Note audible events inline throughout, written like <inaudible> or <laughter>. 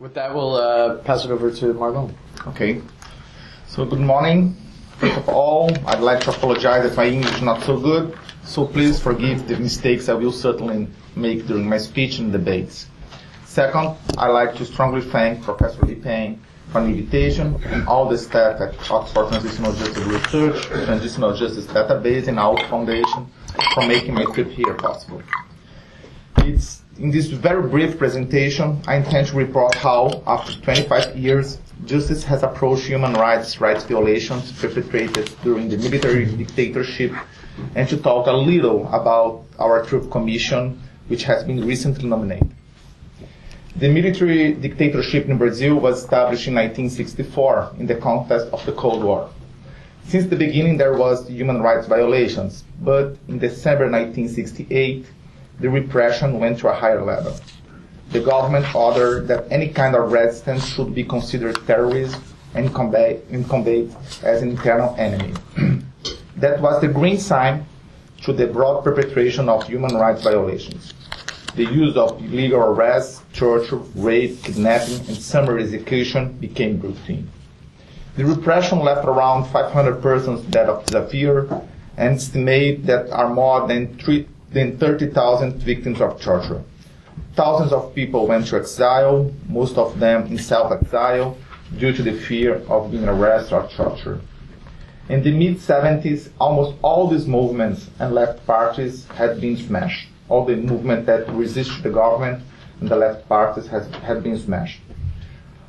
With that, we'll uh, pass it over to Marlon. Okay. So good morning. First of all, I'd like to apologize that my English is not so good, so please forgive the mistakes I will certainly make during my speech and debates. Second, I'd like to strongly thank Professor Leigh Payne for the invitation and all the staff at Oxford Transitional Justice Research, Transitional Justice Database, and our foundation for making my trip here possible. It's in this very brief presentation, I intend to report how, after 25 years, justice has approached human rights rights violations perpetrated during the military dictatorship, and to talk a little about our Truth Commission, which has been recently nominated. The military dictatorship in Brazil was established in 1964 in the context of the Cold War. Since the beginning, there was human rights violations, but in December 1968, the repression went to a higher level. The government ordered that any kind of resistance should be considered terrorism and conveyed, and as an internal enemy. <clears throat> that was the green sign to the broad perpetration of human rights violations. The use of illegal arrests, torture, rape, kidnapping, and summary execution became routine. The repression left around 500 persons dead or disappeared, and estimate that are more than, three, than 30,000 victims of torture. Thousands of people went to exile, most of them in self-exile, due to the fear of being arrested or tortured. In the mid-70s, almost all these movements and left parties had been smashed. All the movement that resisted the government and the left parties has, had been smashed.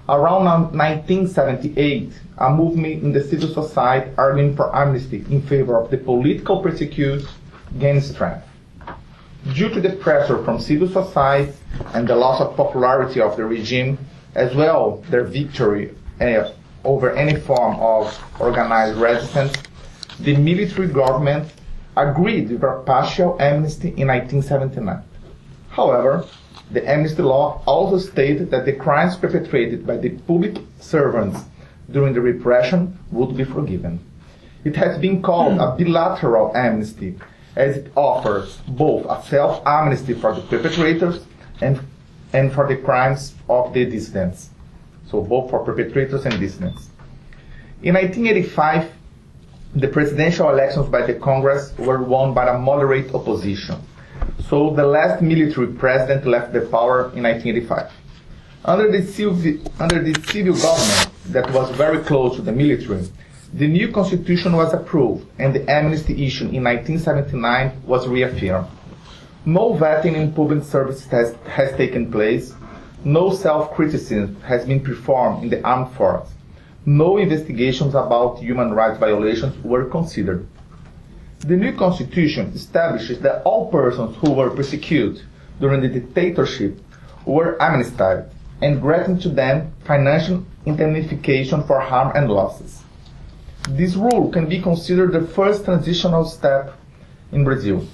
Around 1978, a movement in the civil society arguing for amnesty in favor of the political persecuted gained strength. Due to the pressure from civil society and the loss of popularity of the regime, as well their victory uh, over any form of organized resistance, the military government agreed with a partial amnesty in 1979. However, the amnesty law also stated that the crimes perpetrated by the public servants during the repression would be forgiven. It has been called a bilateral amnesty as it offers both a self-amnesty for the perpetrators and, and for the crimes of the dissidents. So both for perpetrators and dissidents. In 1985, the presidential elections by the Congress were won by a moderate opposition. So the last military president left the power in 1985. Under the, civil, under the civil government that was very close to the military, the new constitution was approved and the amnesty issued in 1979 was reaffirmed. No vetting in public services has, has taken place. No self-criticism has been performed in the armed force. No investigations about human rights violations were considered. The new constitution establishes that all persons who were persecuted during the dictatorship were amnestied and granted to them financial indemnification for harm and losses. This rule can be considered the first transitional step in Brazil.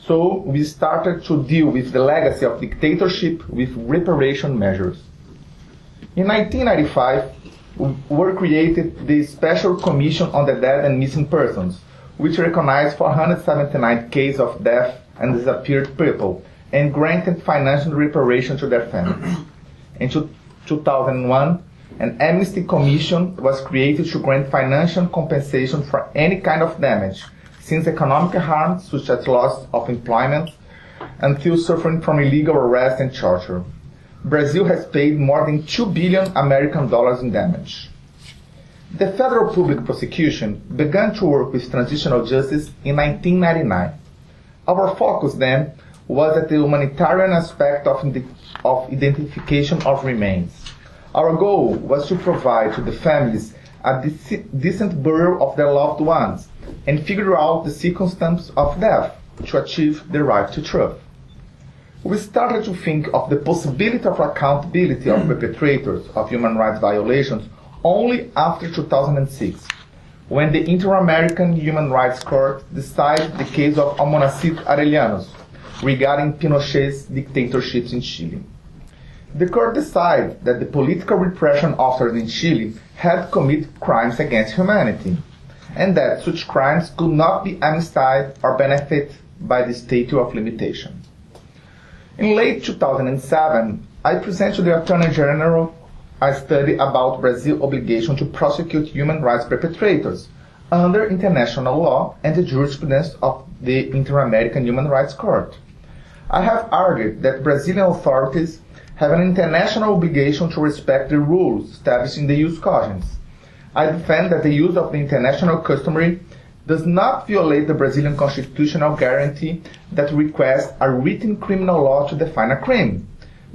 So we started to deal with the legacy of dictatorship with reparation measures. In 1995, were created the Special Commission on the Dead and Missing Persons, which recognized 479 cases of death and disappeared people and granted financial reparation to their families. In 2001, an amnesty commission was created to grant financial compensation for any kind of damage, since economic harm, such as loss of employment, until suffering from illegal arrest and torture. Brazil has paid more than 2 billion American dollars in damage. The federal public prosecution began to work with transitional justice in 1999. Our focus then was at the humanitarian aspect of, of identification of remains. Our goal was to provide to the families a decent burial of their loved ones and figure out the circumstances of death to achieve the right to truth. We started to think of the possibility of accountability of perpetrators of human rights violations only after 2006, when the Inter-American Human Rights Court decided the case of Almonacid Arellano's regarding Pinochet's dictatorships in Chile. The court decided that the political repression officers in Chile had committed crimes against humanity, and that such crimes could not be amnestied or benefit by the statute of limitation. In late 2007, I presented to the Attorney General a study about Brazil's obligation to prosecute human rights perpetrators under international law and the jurisprudence of the Inter-American Human Rights Court. I have argued that Brazilian authorities have an international obligation to respect the rules established in the jus cogens. I defend that the use of the international customary does not violate the Brazilian constitutional guarantee that requests a written criminal law to define a crime.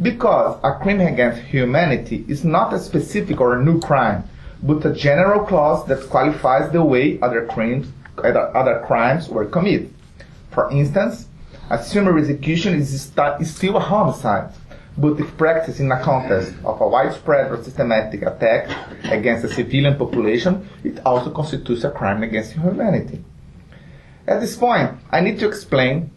Because a crime against humanity is not a specific or a new crime, but a general clause that qualifies the way other crimes, other crimes were committed. For instance, a summary execution is, is still a homicide, but if practiced in a context of a widespread or systematic attack against a civilian population, it also constitutes a crime against humanity. At this point, I need to explain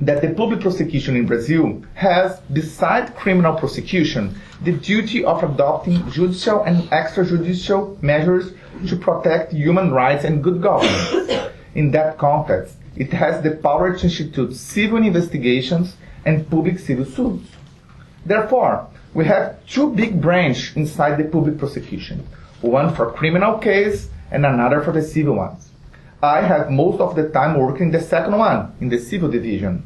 that the public prosecution in Brazil has, besides criminal prosecution, the duty of adopting judicial and extrajudicial measures to protect human rights and good governance. In that context, it has the power to institute civil investigations and public civil suits. Therefore, we have two big branches inside the public prosecution, one for criminal case and another for the civil ones. I have most of the time working the second one, in the civil division.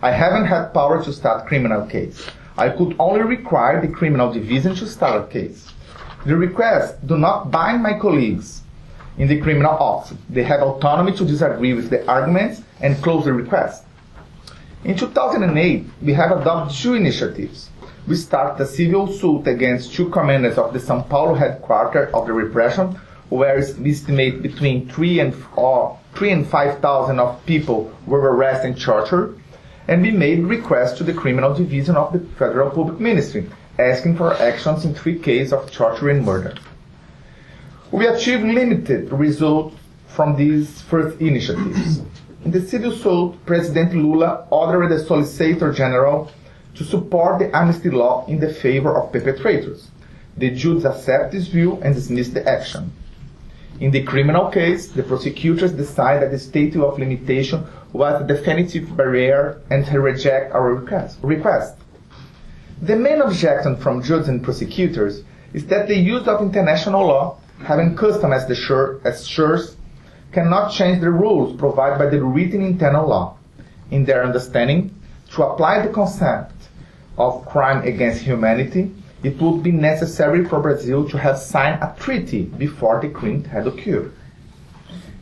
I haven't had power to start criminal case. I could only require the criminal division to start a case. The requests do not bind my colleagues in the criminal office. They have autonomy to disagree with the arguments and close the request. In 2008, we have adopted two initiatives. We start a civil suit against two commanders of the São Paulo headquarters of the repression, where we estimate between three and uh, three and five thousand of people were arrested and tortured, and we made requests to the criminal division of the Federal Public Ministry, asking for actions in three cases of torture and murder. We achieved limited results from these first initiatives. In the civil suit, President Lula ordered the Solicitor General to support the amnesty law in the favor of perpetrators. The judge accepted this view and dismissed the action. In the criminal case, the prosecutors decided that the statute of limitation was a definitive barrier and reject our request. The main objection from judges and prosecutors is that the use of international law, having custom as the sure, as source, cannot change the rules provided by the written internal law. In their understanding, to apply the concept of crime against humanity, it would be necessary for Brazil to have signed a treaty before the crime had occurred.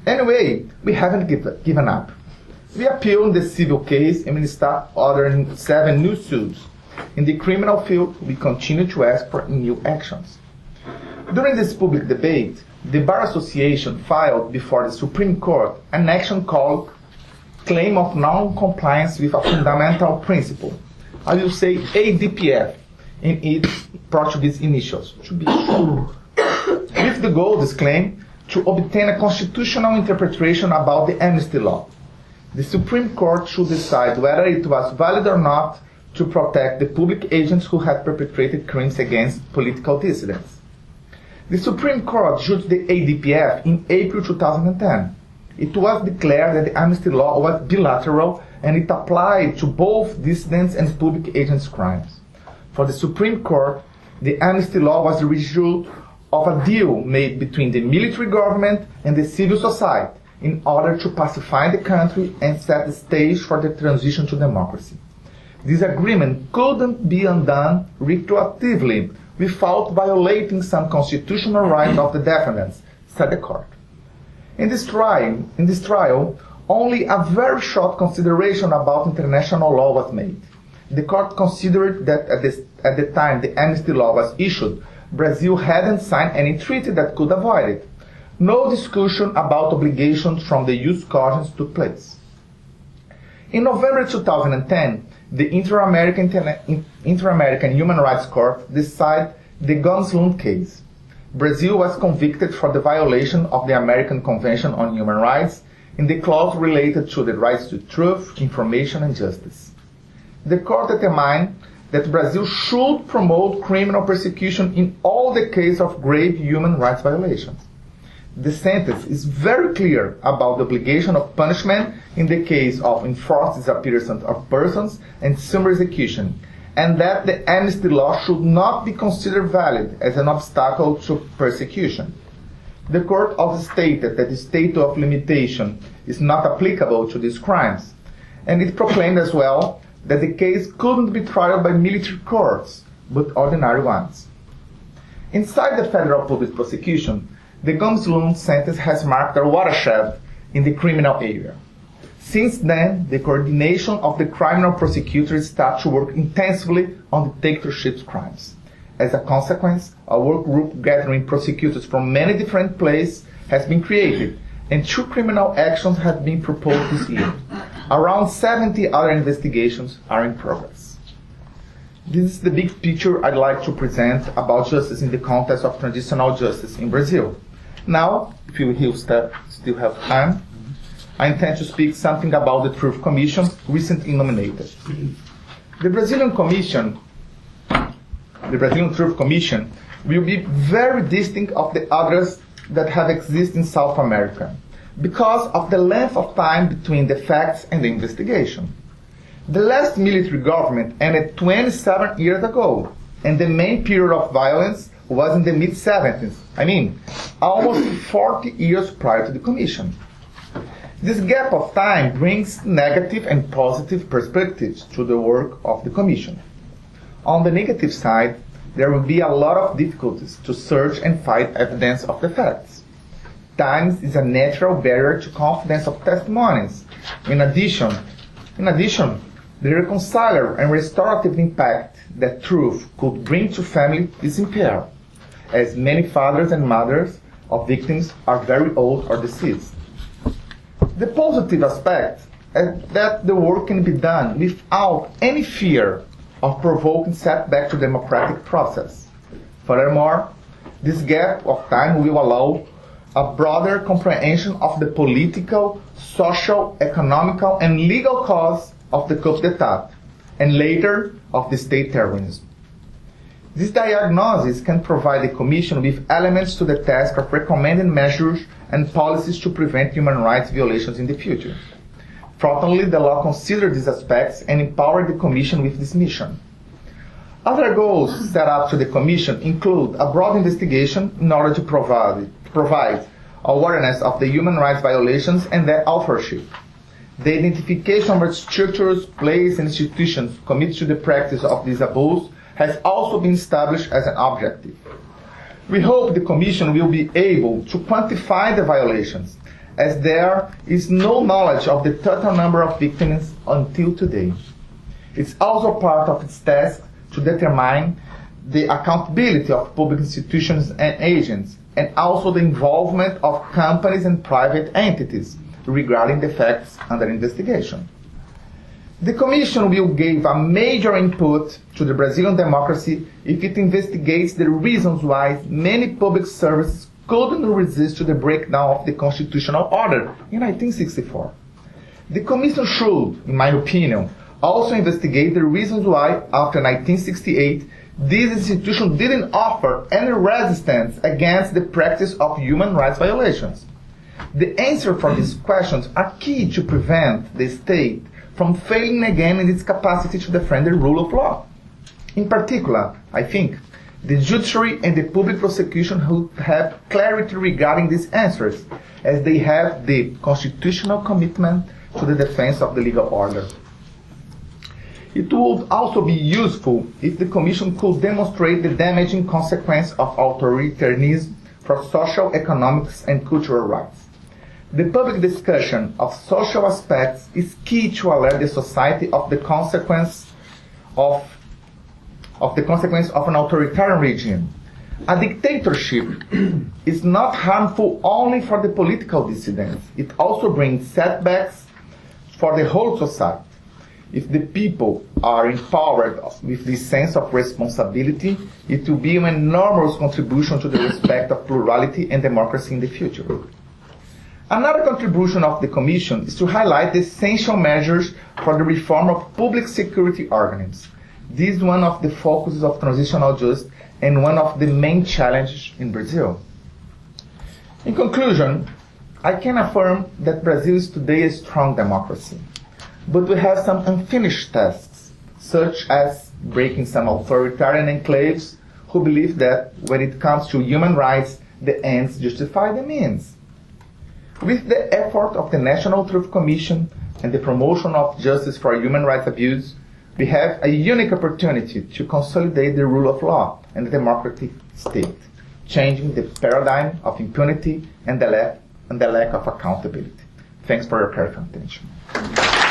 Anyway, we haven't give, given up. We appeal in the civil case and we start ordering seven new suits. In the criminal field, we continue to ask for new actions. During this public debate, the Bar Association filed before the Supreme Court an action called Claim of Non-Compliance with a Fundamental Principle. I will say ADPF in its Portuguese initials, to be sure. with the goal, this claim, to obtain a constitutional interpretation about the amnesty law. The Supreme Court should decide whether it was valid or not to protect the public agents who had perpetrated crimes against political dissidents. The Supreme Court judged the ADPF in April 2010. It was declared that the amnesty law was bilateral and it applied to both dissidents and public agents' crimes. For the Supreme Court, the amnesty law was the result of a deal made between the military government and the civil society in order to pacify the country and set the stage for the transition to democracy. This agreement couldn't be undone retroactively without violating some constitutional right of the defendants, said the court. In this trial, in this trial, only a very short consideration about international law was made. The court considered that at, this, at the time the amnesty law was issued, Brazil hadn't signed any treaty that could avoid it. No discussion about obligations from the jus cogens took place. In November 2010, the Inter-American, Inter-American Human Rights Court decided the Gonzalez case. Brazil was convicted for the violation of the American Convention on Human Rights in the clause related to the rights to truth, information, and justice. The court determined that Brazil should promote criminal persecution in all the cases of grave human rights violations. The sentence is very clear about the obligation of punishment in the case of enforced disappearance of persons and summary execution, and that the amnesty law should not be considered valid as an obstacle to persecution. The court also stated that the state of limitation is not applicable to these crimes, and it proclaimed as well that the case couldn't be tried by military courts, but ordinary ones. Inside the federal public prosecution, the Gomes Lund sentence has marked a watershed in the criminal area. Since then, the coordination of the criminal prosecutors started to work intensively on dictatorship crimes. As a consequence, a work group gathering prosecutors from many different places has been created, and two criminal actions have been proposed this year. Around 70 other investigations are in progress. This is the big picture I'd like to present about justice in the context of transitional justice in Brazil. Now, if you still have time, I intend to speak something about the Truth Commission recently nominated. The Brazilian Commission, the Brazilian Truth Commission, will be very distinct of the others that have existed in South America because of the length of time between the facts and the investigation. The last military government ended 27 years ago, and the main period of violence was in the mid 70s. I mean, almost 40 years prior to the commission. This gap of time brings negative and positive perspectives to the work of the commission. On the negative side, there will be a lot of difficulties to search and find evidence of the facts. Time is a natural barrier to confidence of testimonies. In addition, in addition, the reconciliatory and restorative impact that truth could bring to family is impaired, as many fathers and mothers of victims are very old or deceased. The positive aspect is that the work can be done without any fear of provoking setback to democratic process. Furthermore, this gap of time will allow a broader comprehension of the political, social, economical, and legal cause of the coup d'etat, and later of the state terrorism. This diagnosis can provide the Commission with elements to the task of recommending measures and policies to prevent human rights violations in the future. Fortunately, the law considers these aspects and empowered the Commission with this mission. Other goals set up to the Commission include a broad investigation in order to provide, provide awareness of the human rights violations and their authorship, the identification of structures, places, and institutions committed to the practice of these abuses has also been established as an objective. We hope the Commission will be able to quantify the violations, as there is no knowledge of the total number of victims until today. It's also part of its task to determine the accountability of public institutions and agents, and also the involvement of companies and private entities regarding the facts under investigation. The Commission will give a major input to the Brazilian democracy if it investigates the reasons why many public services couldn't resist to the breakdown of the constitutional order in 1964. The Commission should, in my opinion, also investigate the reasons why, after 1968, this institution didn't offer any resistance against the practice of human rights violations. The answer for these questions are key to prevent the state from failing again in its capacity to defend the rule of law. In particular, I think, the judiciary and the public prosecution have clarity regarding these answers, as they have the constitutional commitment to the defense of the legal order. It would also be useful if the Commission could demonstrate the damaging consequence of authoritarianism for social, economic, and cultural rights. The public discussion of social aspects is key to alert the society of the consequence of, of the consequence of an authoritarian regime. A dictatorship <clears throat> is not harmful only for the political dissidents. It also brings setbacks for the whole society. If the people are empowered with this sense of responsibility, it will be an enormous contribution to the respect of plurality and democracy in the future. Another contribution of the Commission is to highlight the essential measures for the reform of public security organs. This is one of the focuses of transitional justice and one of the main challenges in Brazil. In conclusion, I can affirm that Brazil is today a strong democracy, but we have some unfinished tasks, such as breaking some authoritarian enclaves who believe that when it comes to human rights, the ends justify the means. With the effort of the National Truth Commission and the promotion of justice for human rights abuse, we have a unique opportunity to consolidate the rule of law and the democratic state, changing the paradigm of impunity and the lack, and the lack of accountability. Thanks for your careful attention.